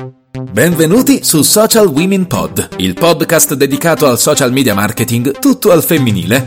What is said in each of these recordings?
Benvenuti su Social Women Pod, il podcast dedicato al social media marketing tutto al femminile.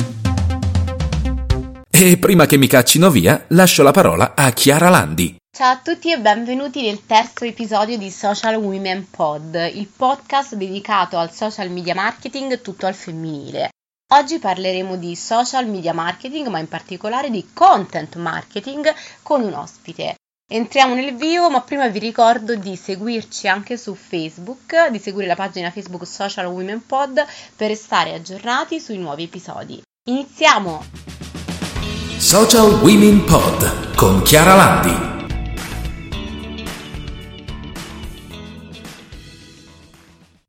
E prima che mi caccino via, lascio la parola a Chiara Landi. Ciao a tutti e benvenuti nel terzo episodio di Social Women Pod, il podcast dedicato al social media marketing tutto al femminile. Oggi parleremo di social media marketing, ma in particolare di content marketing con un ospite. Entriamo nel vivo, ma prima vi ricordo di seguirci anche su Facebook, di seguire la pagina Facebook Social Women Pod per restare aggiornati sui nuovi episodi. Iniziamo! Social Women Pod con Chiara Landi.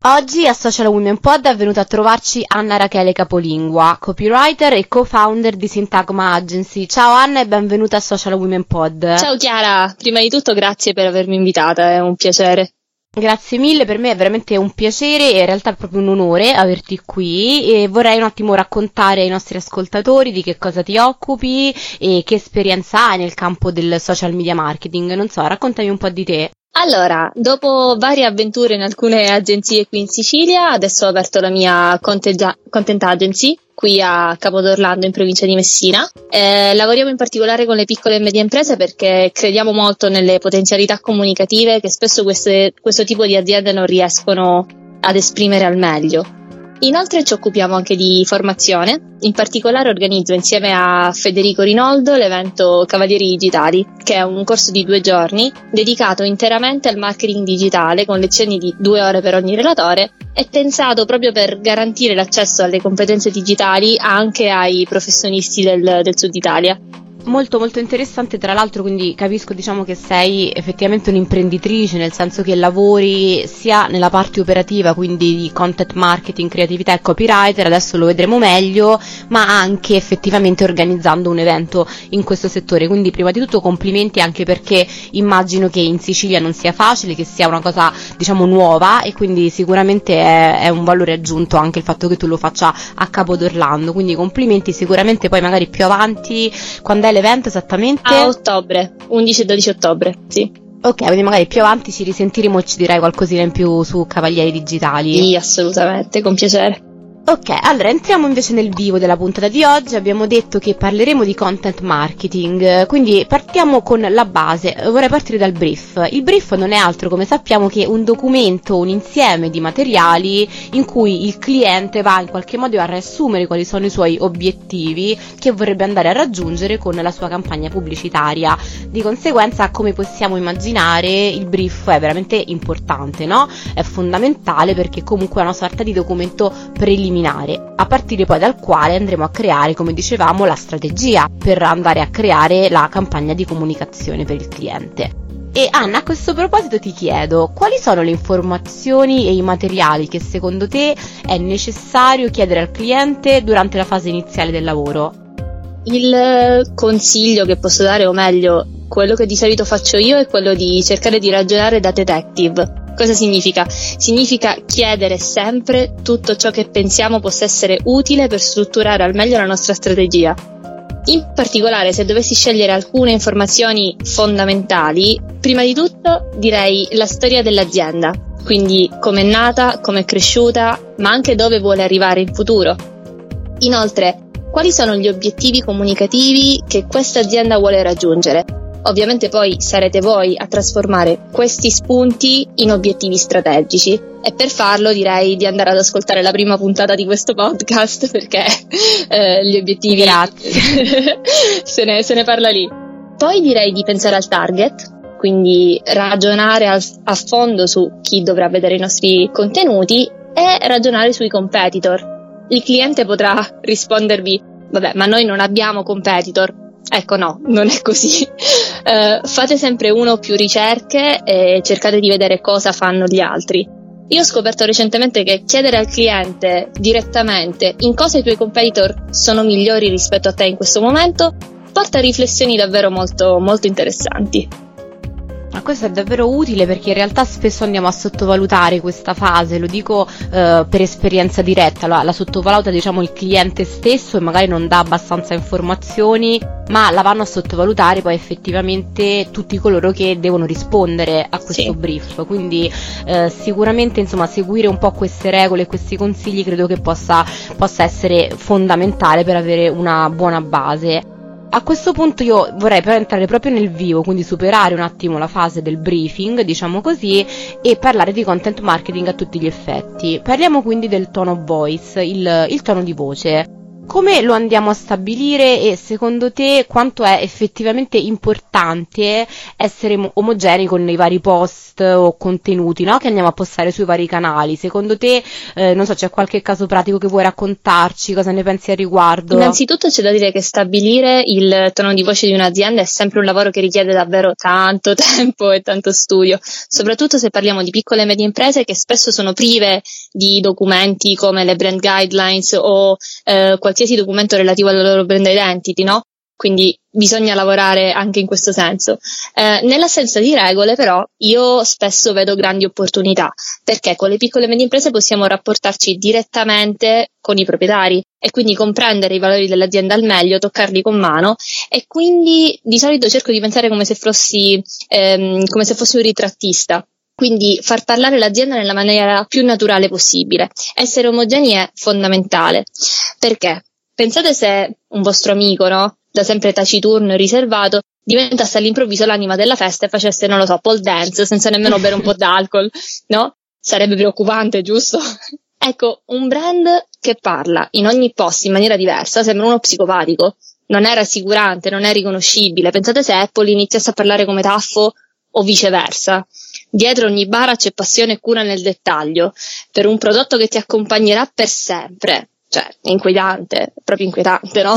Oggi a Social Women Pod è venuta a trovarci Anna Rachele Capolingua, copywriter e co-founder di Sintagma Agency. Ciao Anna e benvenuta a Social Women Pod. Ciao Chiara, prima di tutto grazie per avermi invitata, è un piacere. Grazie mille, per me è veramente un piacere e in realtà è proprio un onore averti qui e vorrei un attimo raccontare ai nostri ascoltatori di che cosa ti occupi e che esperienza hai nel campo del social media marketing. Non so, raccontami un po' di te. Allora, dopo varie avventure in alcune agenzie qui in Sicilia, adesso ho aperto la mia content, agency qui a Capodorlando in provincia di Messina. Eh, lavoriamo in particolare con le piccole e medie imprese perché crediamo molto nelle potenzialità comunicative che spesso queste, questo tipo di aziende non riescono ad esprimere al meglio. Inoltre ci occupiamo anche di formazione, in particolare organizzo insieme a Federico Rinoldo l'evento Cavalieri Digitali, che è un corso di due giorni dedicato interamente al marketing digitale con lezioni di due ore per ogni relatore e pensato proprio per garantire l'accesso alle competenze digitali anche ai professionisti del, del Sud Italia. Molto molto interessante, tra l'altro quindi capisco diciamo che sei effettivamente un'imprenditrice, nel senso che lavori sia nella parte operativa, quindi di content marketing, creatività e copywriter, adesso lo vedremo meglio, ma anche effettivamente organizzando un evento in questo settore. Quindi prima di tutto complimenti anche perché immagino che in Sicilia non sia facile, che sia una cosa diciamo nuova e quindi sicuramente è, è un valore aggiunto anche il fatto che tu lo faccia a Capodorlando. Quindi complimenti, sicuramente poi magari più avanti quando è l'evento esattamente? A ottobre, 11 e 12 ottobre, sì. Ok, quindi magari più avanti ci risentiremo e ci dirai qualcosina in più su Cavalieri Digitali. Sì, assolutamente, con piacere. Ok, allora entriamo invece nel vivo della puntata di oggi. Abbiamo detto che parleremo di content marketing, quindi partiamo con la base. Vorrei partire dal brief. Il brief non è altro, come sappiamo, che un documento, un insieme di materiali in cui il cliente va in qualche modo a riassumere quali sono i suoi obiettivi che vorrebbe andare a raggiungere con la sua campagna pubblicitaria. Di conseguenza, come possiamo immaginare, il brief è veramente importante, no? È fondamentale perché comunque è una sorta di documento preliminare preliminare, a partire poi dal quale andremo a creare, come dicevamo, la strategia per andare a creare la campagna di comunicazione per il cliente. E Anna, a questo proposito ti chiedo, quali sono le informazioni e i materiali che secondo te è necessario chiedere al cliente durante la fase iniziale del lavoro? Il consiglio che posso dare, o meglio, quello che di solito faccio io, è quello di cercare di ragionare da detective Cosa significa? Significa chiedere sempre tutto ciò che pensiamo possa essere utile per strutturare al meglio la nostra strategia. In particolare, se dovessi scegliere alcune informazioni fondamentali, prima di tutto direi la storia dell'azienda, quindi come è nata, come è cresciuta, ma anche dove vuole arrivare in futuro. Inoltre, quali sono gli obiettivi comunicativi che questa azienda vuole raggiungere? Ovviamente poi sarete voi a trasformare questi spunti in obiettivi strategici e per farlo direi di andare ad ascoltare la prima puntata di questo podcast perché eh, gli obiettivi... Se, ne, se ne parla lì. Poi direi di pensare al target, quindi ragionare a fondo su chi dovrà vedere i nostri contenuti e ragionare sui competitor. Il cliente potrà rispondervi, vabbè, ma noi non abbiamo competitor, Ecco no, non è così. Uh, fate sempre una o più ricerche e cercate di vedere cosa fanno gli altri. Io ho scoperto recentemente che chiedere al cliente direttamente in cosa i tuoi competitor sono migliori rispetto a te in questo momento porta a riflessioni davvero molto, molto interessanti. Ma questo è davvero utile perché in realtà spesso andiamo a sottovalutare questa fase, lo dico eh, per esperienza diretta, la, la sottovaluta diciamo il cliente stesso e magari non dà abbastanza informazioni, ma la vanno a sottovalutare poi effettivamente tutti coloro che devono rispondere a questo sì. brief. Quindi eh, sicuramente insomma seguire un po' queste regole e questi consigli credo che possa, possa essere fondamentale per avere una buona base. A questo punto io vorrei entrare proprio nel vivo, quindi superare un attimo la fase del briefing, diciamo così, e parlare di content marketing a tutti gli effetti. Parliamo quindi del tone of voice, il, il tono di voce. Come lo andiamo a stabilire e secondo te quanto è effettivamente importante essere omogenei con i vari post o contenuti no? che andiamo a postare sui vari canali? Secondo te, eh, non so, c'è qualche caso pratico che vuoi raccontarci? Cosa ne pensi al riguardo? Innanzitutto c'è da dire che stabilire il tono di voce di un'azienda è sempre un lavoro che richiede davvero tanto tempo e tanto studio, soprattutto se parliamo di piccole e medie imprese che spesso sono prive di documenti come le brand guidelines o eh, qualsiasi documento relativo alla loro brand identity, no? Quindi bisogna lavorare anche in questo senso. Eh, nell'assenza di regole, però, io spesso vedo grandi opportunità, perché con le piccole e medie imprese possiamo rapportarci direttamente con i proprietari e quindi comprendere i valori dell'azienda al meglio, toccarli con mano e quindi di solito cerco di pensare come se fossi, ehm, come se fossi un ritrattista. Quindi far parlare l'azienda nella maniera più naturale possibile. Essere omogenei è fondamentale. Perché? Pensate se un vostro amico, no? Da sempre taciturno e riservato, diventasse all'improvviso l'anima della festa e facesse, non lo so, pole dance senza nemmeno bere un po' d'alcol, no? Sarebbe preoccupante, giusto? ecco, un brand che parla in ogni posto in maniera diversa sembra uno psicopatico. Non è rassicurante, non è riconoscibile. Pensate se Apple iniziasse a parlare come taffo o viceversa. Dietro ogni bara c'è passione e cura nel dettaglio, per un prodotto che ti accompagnerà per sempre cioè, è inquietante, proprio inquietante, no?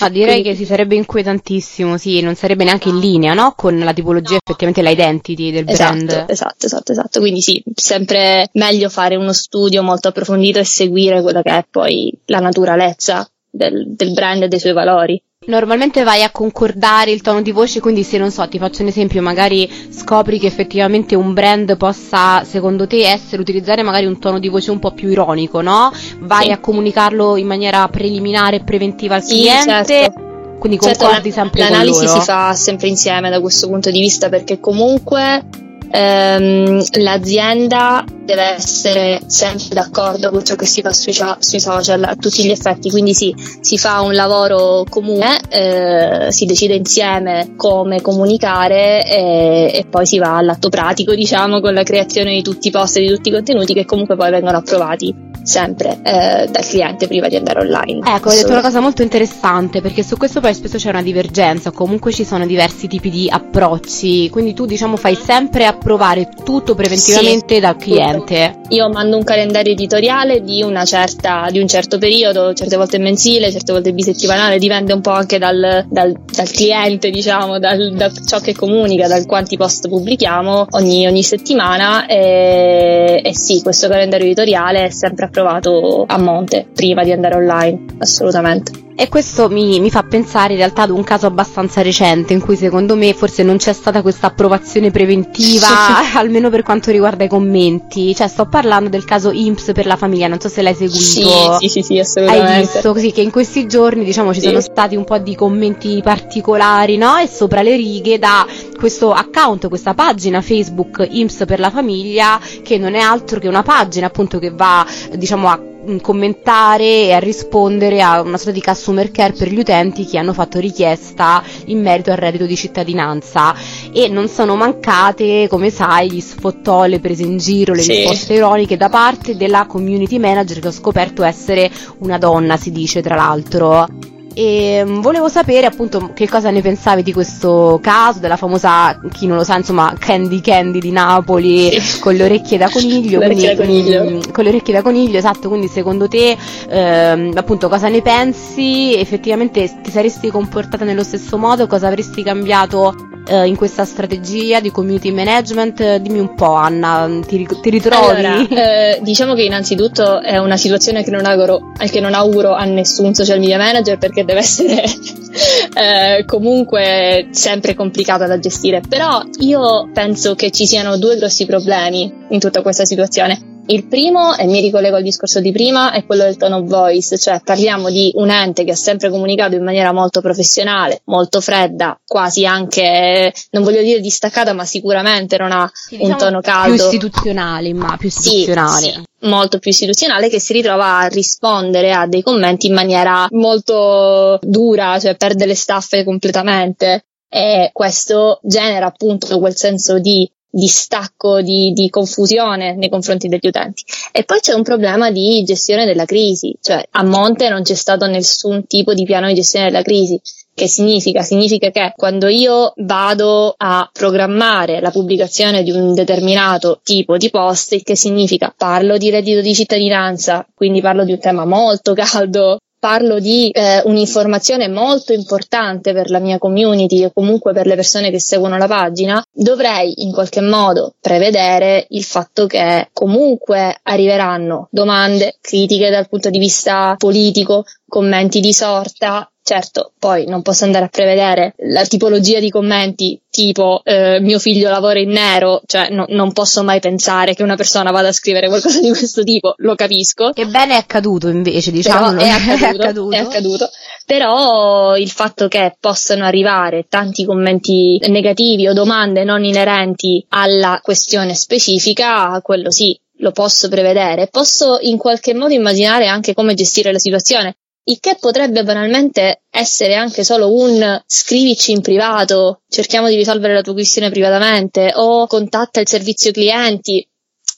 Ah, direi Quindi... che si sarebbe inquietantissimo, sì, non sarebbe neanche in linea, no? Con la tipologia, no. effettivamente l'identity del esatto, brand. Esatto, esatto, esatto. Quindi sì, sempre meglio fare uno studio molto approfondito e seguire quella che è poi la naturalezza del, del brand e dei suoi valori. Normalmente vai a concordare il tono di voce, quindi se non so, ti faccio un esempio, magari scopri che effettivamente un brand possa, secondo te, essere, utilizzare magari un tono di voce un po' più ironico, no? Vai sì. a comunicarlo in maniera preliminare e preventiva al sì, cliente. Certo. Quindi certo, concordi certo, sempre l'analisi si fa sempre insieme da questo punto di vista perché comunque ehm, l'azienda deve essere sempre d'accordo con ciò che si fa sui, sui, social a tutti gli effetti, quindi sì, si fa un lavoro comune, eh, si decide insieme come comunicare e, e, poi si va all'atto pratico, diciamo, con la creazione di tutti i post e di tutti i contenuti che comunque poi vengono approvati sempre eh, dal cliente prima di andare online. Ecco, hai detto una cosa molto interessante perché su questo poi spesso c'è una divergenza, comunque ci sono diversi tipi di approcci, quindi tu diciamo fai sempre approvare tutto preventivamente sì, dal cliente. Tutto. Io mando un calendario editoriale di, certa, di un certo periodo, certe volte mensile, certe volte bisettimanale, dipende un po' anche dal, dal, dal cliente, diciamo, dal, da ciò che comunica, dal quanti post pubblichiamo ogni, ogni settimana e, e sì, questo calendario editoriale è sempre approvato provato a monte prima di andare online, assolutamente. E questo mi, mi, fa pensare in realtà ad un caso abbastanza recente in cui secondo me forse non c'è stata questa approvazione preventiva, almeno per quanto riguarda i commenti. Cioè sto parlando del caso IMPS per la famiglia, non so se l'hai seguito. Sì, sì, sì, assolutamente. Hai visto così che in questi giorni diciamo ci sì. sono stati un po' di commenti particolari, no? E sopra le righe da questo account, questa pagina Facebook IMPS per la famiglia che non è altro che una pagina appunto che va diciamo a commentare e a rispondere a una sorta di customer care per gli utenti che hanno fatto richiesta in merito al reddito di cittadinanza e non sono mancate, come sai, gli sfottò, le prese in giro, le sì. risposte ironiche da parte della community manager che ho scoperto essere una donna, si dice tra l'altro e mm, volevo sapere appunto che cosa ne pensavi di questo caso, della famosa, chi non lo sa, insomma, Candy Candy di Napoli sì. con le orecchie da coniglio. quindi, da coniglio. Mm, con le orecchie da coniglio, esatto, quindi secondo te ehm, appunto cosa ne pensi? Effettivamente ti saresti comportata nello stesso modo? Cosa avresti cambiato eh, in questa strategia di community management? Dimmi un po', Anna, ti, ti ritrovi? Allora, eh, diciamo che innanzitutto è una situazione che non, auguro, che non auguro a nessun social media manager perché deve essere eh, comunque sempre complicata da gestire. Però io penso che ci siano due grossi problemi in tutta questa situazione. Il primo, e mi ricollego al discorso di prima, è quello del tone of voice, cioè parliamo di un ente che ha sempre comunicato in maniera molto professionale, molto fredda, quasi anche, non voglio dire distaccata, ma sicuramente non ha sì, diciamo un tono caldo. Più istituzionale, ma più istituzionale. Sì, sì, molto più istituzionale che si ritrova a rispondere a dei commenti in maniera molto dura, cioè perde le staffe completamente e questo genera appunto quel senso di distacco, di, di confusione nei confronti degli utenti. E poi c'è un problema di gestione della crisi, cioè a monte non c'è stato nessun tipo di piano di gestione della crisi. Che significa? Significa che quando io vado a programmare la pubblicazione di un determinato tipo di post, che significa? Parlo di reddito di cittadinanza, quindi parlo di un tema molto caldo, parlo di eh, un'informazione molto importante per la mia community o comunque per le persone che seguono la pagina, dovrei in qualche modo prevedere il fatto che comunque arriveranno domande, critiche dal punto di vista politico, commenti di sorta, Certo, poi non posso andare a prevedere la tipologia di commenti tipo eh, mio figlio lavora in nero, cioè no, non posso mai pensare che una persona vada a scrivere qualcosa di questo tipo, lo capisco. Che bene è accaduto invece, diciamo. È accaduto, è accaduto. È accaduto. Però il fatto che possano arrivare tanti commenti negativi o domande non inerenti alla questione specifica, quello sì, lo posso prevedere. Posso in qualche modo immaginare anche come gestire la situazione il che potrebbe banalmente essere anche solo un scrivici in privato, cerchiamo di risolvere la tua questione privatamente o contatta il servizio clienti,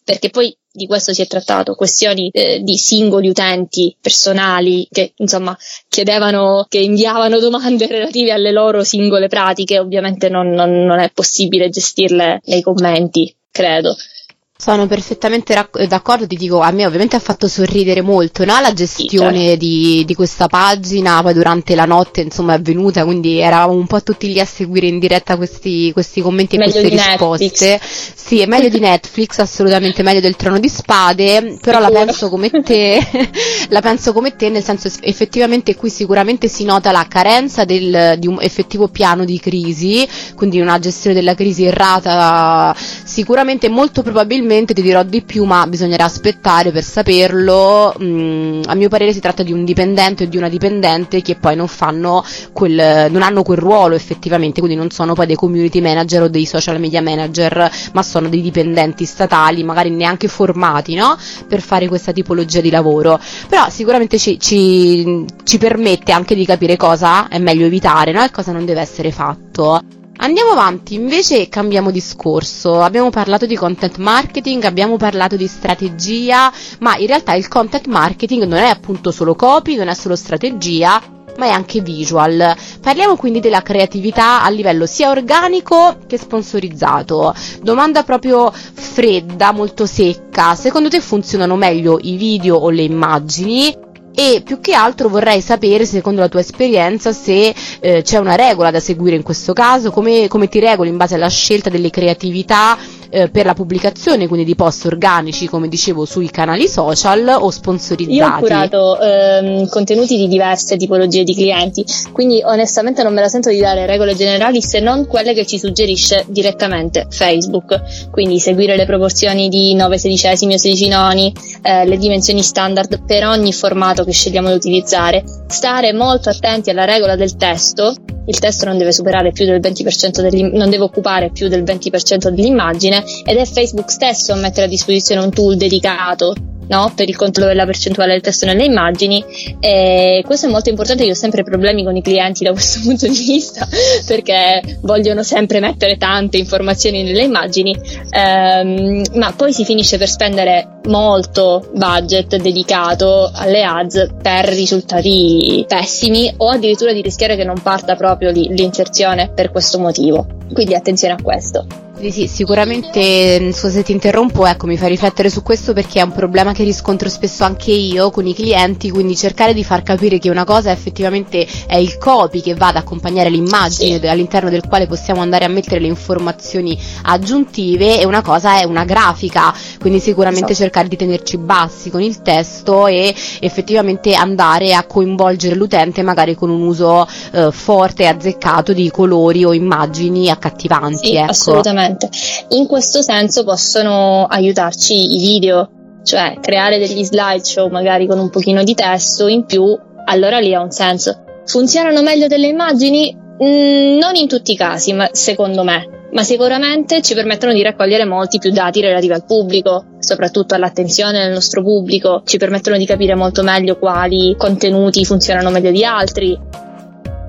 perché poi di questo si è trattato, questioni eh, di singoli utenti personali che insomma chiedevano, che inviavano domande relative alle loro singole pratiche, ovviamente non, non, non è possibile gestirle nei commenti, credo. Sono perfettamente d'accordo, ti dico, a me ovviamente ha fatto sorridere molto no? la gestione sì, certo. di, di, questa pagina, poi durante la notte insomma è venuta, quindi eravamo un po' tutti lì a seguire in diretta questi, questi commenti meglio e queste risposte. Netflix. Sì, è meglio di Netflix, assolutamente meglio del Trono di Spade, però la penso come te, la penso come te, nel senso effettivamente qui sicuramente si nota la carenza del, di un effettivo piano di crisi, quindi una gestione della crisi errata, sicuramente molto probabilmente probabilmente ti dirò di più, ma bisognerà aspettare per saperlo. Mm, a mio parere si tratta di un dipendente o di una dipendente che poi non quel, non hanno quel ruolo effettivamente, quindi non sono poi dei community manager o dei social media manager, ma sono dei dipendenti statali, magari neanche formati, no? Per fare questa tipologia di lavoro. Però sicuramente ci, ci, ci permette anche di capire cosa è meglio evitare, no? E cosa non deve essere fatto. Andiamo avanti, invece cambiamo discorso. Abbiamo parlato di content marketing, abbiamo parlato di strategia, ma in realtà il content marketing non è appunto solo copy, non è solo strategia, ma è anche visual. Parliamo quindi della creatività a livello sia organico che sponsorizzato. Domanda proprio fredda, molto secca. Secondo te funzionano meglio i video o le immagini? E più che altro vorrei sapere, secondo la tua esperienza, se eh, c'è una regola da seguire in questo caso, come, come ti regoli in base alla scelta delle creatività eh, per la pubblicazione quindi di post organici, come dicevo, sui canali social o sponsorizzati? Io ho curato ehm, contenuti di diverse tipologie di clienti, quindi onestamente non me la sento di dare regole generali se non quelle che ci suggerisce direttamente Facebook, quindi seguire le proporzioni di 9 sedicesimi o 16 noni, eh, le dimensioni standard per ogni formato che scegliamo di utilizzare, stare molto attenti alla regola del testo. Il testo non deve superare più del 20% dell'immagine, non deve occupare più del 20% dell'immagine ed è Facebook stesso a mettere a disposizione un tool dedicato no? per il controllo della percentuale del testo nelle immagini. E questo è molto importante io ho sempre problemi con i clienti da questo punto di vista perché vogliono sempre mettere tante informazioni nelle immagini. Ehm, ma poi si finisce per spendere molto budget dedicato alle ads per risultati pessimi o addirittura di rischiare che non parta proprio l'inserzione per questo motivo. Quindi attenzione a questo sì, sì, sicuramente, scusa se ti interrompo, ecco, mi fa riflettere su questo perché è un problema che riscontro spesso anche io con i clienti, quindi cercare di far capire che una cosa effettivamente è il copy che va ad accompagnare l'immagine sì. all'interno del quale possiamo andare a mettere le informazioni aggiuntive e una cosa è una grafica, quindi sicuramente esatto. cercare di tenerci bassi con il testo e effettivamente andare a coinvolgere l'utente magari con un uso eh, forte e azzeccato di colori o immagini accattivanti. Sì, ecco. assolutamente. In questo senso possono aiutarci i video cioè creare degli slideshow magari con un pochino di testo in più, allora lì ha un senso. Funzionano meglio delle immagini? Mm, non in tutti i casi, ma secondo me, ma sicuramente ci permettono di raccogliere molti più dati relativi al pubblico, soprattutto all'attenzione del nostro pubblico, ci permettono di capire molto meglio quali contenuti funzionano meglio di altri.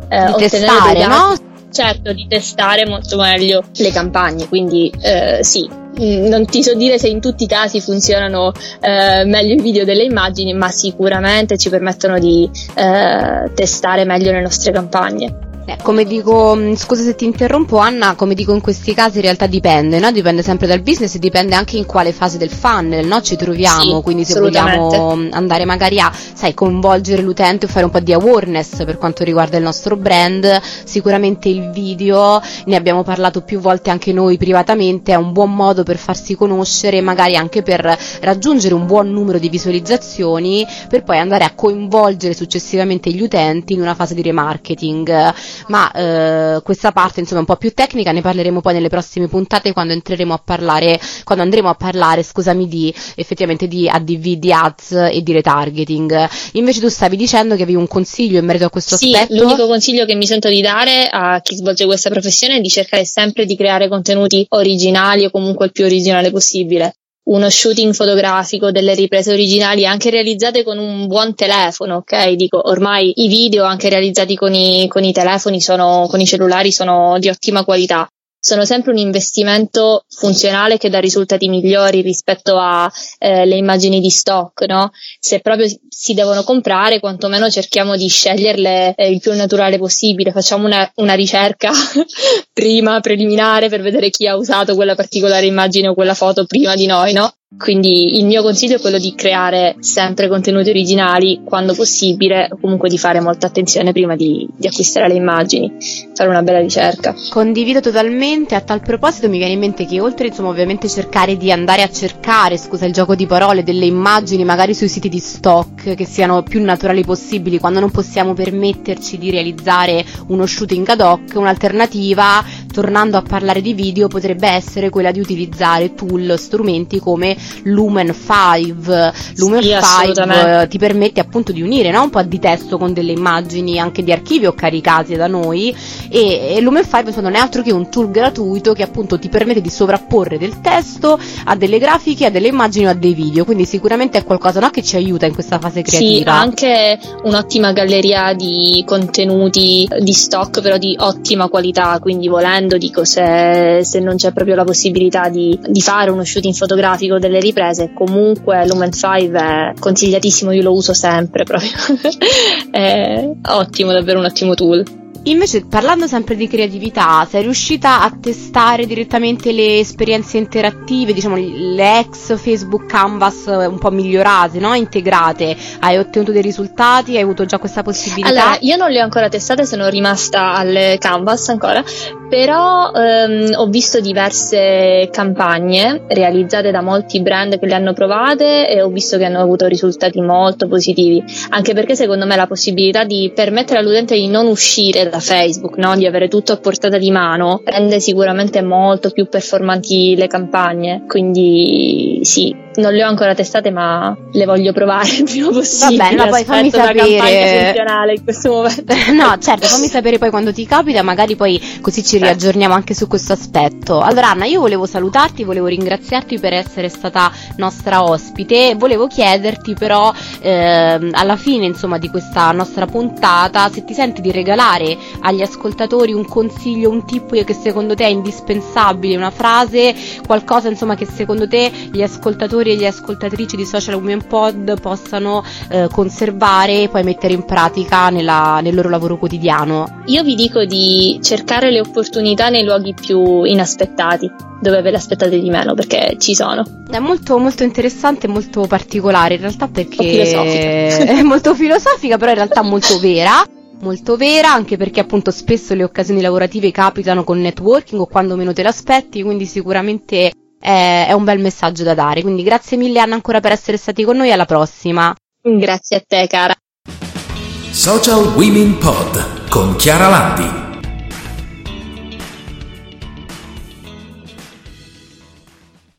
Eh, di testare, no? Certo, di testare molto meglio le campagne, quindi eh, sì, mm, non ti so dire se in tutti i casi funzionano eh, meglio i video delle immagini, ma sicuramente ci permettono di eh, testare meglio le nostre campagne. Eh, come dico, mm, scusa se ti interrompo Anna, come dico in questi casi in realtà dipende, no? dipende sempre dal business e dipende anche in quale fase del funnel no? ci troviamo, sì, quindi se vogliamo mm, andare magari a sai, coinvolgere l'utente o fare un po' di awareness per quanto riguarda il nostro brand, sicuramente il video, ne abbiamo parlato più volte anche noi privatamente, è un buon modo per farsi conoscere, magari anche per raggiungere un buon numero di visualizzazioni, per poi andare a coinvolgere successivamente gli utenti in una fase di remarketing ma eh, questa parte insomma è un po' più tecnica, ne parleremo poi nelle prossime puntate quando entreremo a parlare, quando andremo a parlare, scusami, di effettivamente di ADV, di ads e di retargeting. Invece tu stavi dicendo che avevi un consiglio in merito a questo sì, aspetto? l'unico consiglio che mi sento di dare a chi svolge questa professione è di cercare sempre di creare contenuti originali o comunque il più originale possibile uno shooting fotografico, delle riprese originali anche realizzate con un buon telefono, ok? Dico, ormai i video anche realizzati con i, con i telefoni sono, con i cellulari sono di ottima qualità sono sempre un investimento funzionale che dà risultati migliori rispetto alle eh, immagini di stock, no? Se proprio si devono comprare, quantomeno cerchiamo di sceglierle eh, il più naturale possibile, facciamo una, una ricerca prima, preliminare, per vedere chi ha usato quella particolare immagine o quella foto prima di noi, no? Quindi il mio consiglio è quello di creare sempre contenuti originali quando possibile, comunque di fare molta attenzione prima di, di, acquistare le immagini, fare una bella ricerca. Condivido totalmente, a tal proposito mi viene in mente che oltre insomma ovviamente cercare di andare a cercare, scusa il gioco di parole, delle immagini magari sui siti di stock che siano più naturali possibili quando non possiamo permetterci di realizzare uno shooting ad hoc, un'alternativa, tornando a parlare di video, potrebbe essere quella di utilizzare tool, strumenti come Lumen 5. Lumen sì, 5 ti permette appunto di unire no? un po' di testo con delle immagini anche di archivio caricate da noi e, e Lumen 5 non è altro che un tool gratuito che appunto ti permette di sovrapporre del testo a delle grafiche, a delle immagini o a dei video, quindi sicuramente è qualcosa no? che ci aiuta in questa fase creativa. Sì, anche un'ottima galleria di contenuti di stock però di ottima qualità, quindi volendo dico se, se non c'è proprio la possibilità di, di fare uno shooting fotografico delle riprese, comunque Lumen 5 è consigliatissimo, io lo uso sempre proprio. è ottimo, davvero un ottimo tool. Invece, parlando sempre di creatività, sei riuscita a testare direttamente le esperienze interattive, diciamo le ex Facebook Canvas un po' migliorate, no? integrate? Hai ottenuto dei risultati? Hai avuto già questa possibilità? Allora, io non le ho ancora testate, sono rimasta alle Canvas ancora, però ehm, ho visto diverse campagne realizzate da molti brand che le hanno provate e ho visto che hanno avuto risultati molto positivi, anche perché secondo me la possibilità di permettere all'utente di non uscire da Facebook, no? di avere tutto a portata di mano, rende sicuramente molto più performanti le campagne. Quindi sì, non le ho ancora testate, ma le voglio provare il prima possibile. Va bene, ma poi fammi sapere. in questo momento. no, certo, fammi sapere poi quando ti capita, magari poi così ci riaggiorniamo anche su questo aspetto. Allora, Anna, io volevo salutarti, volevo ringraziarti per essere stata nostra ospite. Volevo chiederti, però, ehm, alla fine, insomma, di questa nostra puntata, se ti senti di regalare agli ascoltatori un consiglio, un tip che secondo te è indispensabile, una frase, qualcosa, insomma, che secondo te gli ascoltatori ascoltatori e le ascoltatrici di Social Women Pod possano eh, conservare e poi mettere in pratica nella, nel loro lavoro quotidiano? Io vi dico di cercare le opportunità nei luoghi più inaspettati dove ve l'aspettate di meno perché ci sono. È molto, molto interessante e molto particolare in realtà perché è molto filosofica però in realtà molto vera molto vera anche perché appunto spesso le occasioni lavorative capitano con networking o quando meno te l'aspetti quindi sicuramente è, è un bel messaggio da dare. Quindi grazie mille Anna ancora per essere stati con noi, alla prossima. Grazie a te cara. Social Women Pod con Chiara Landi.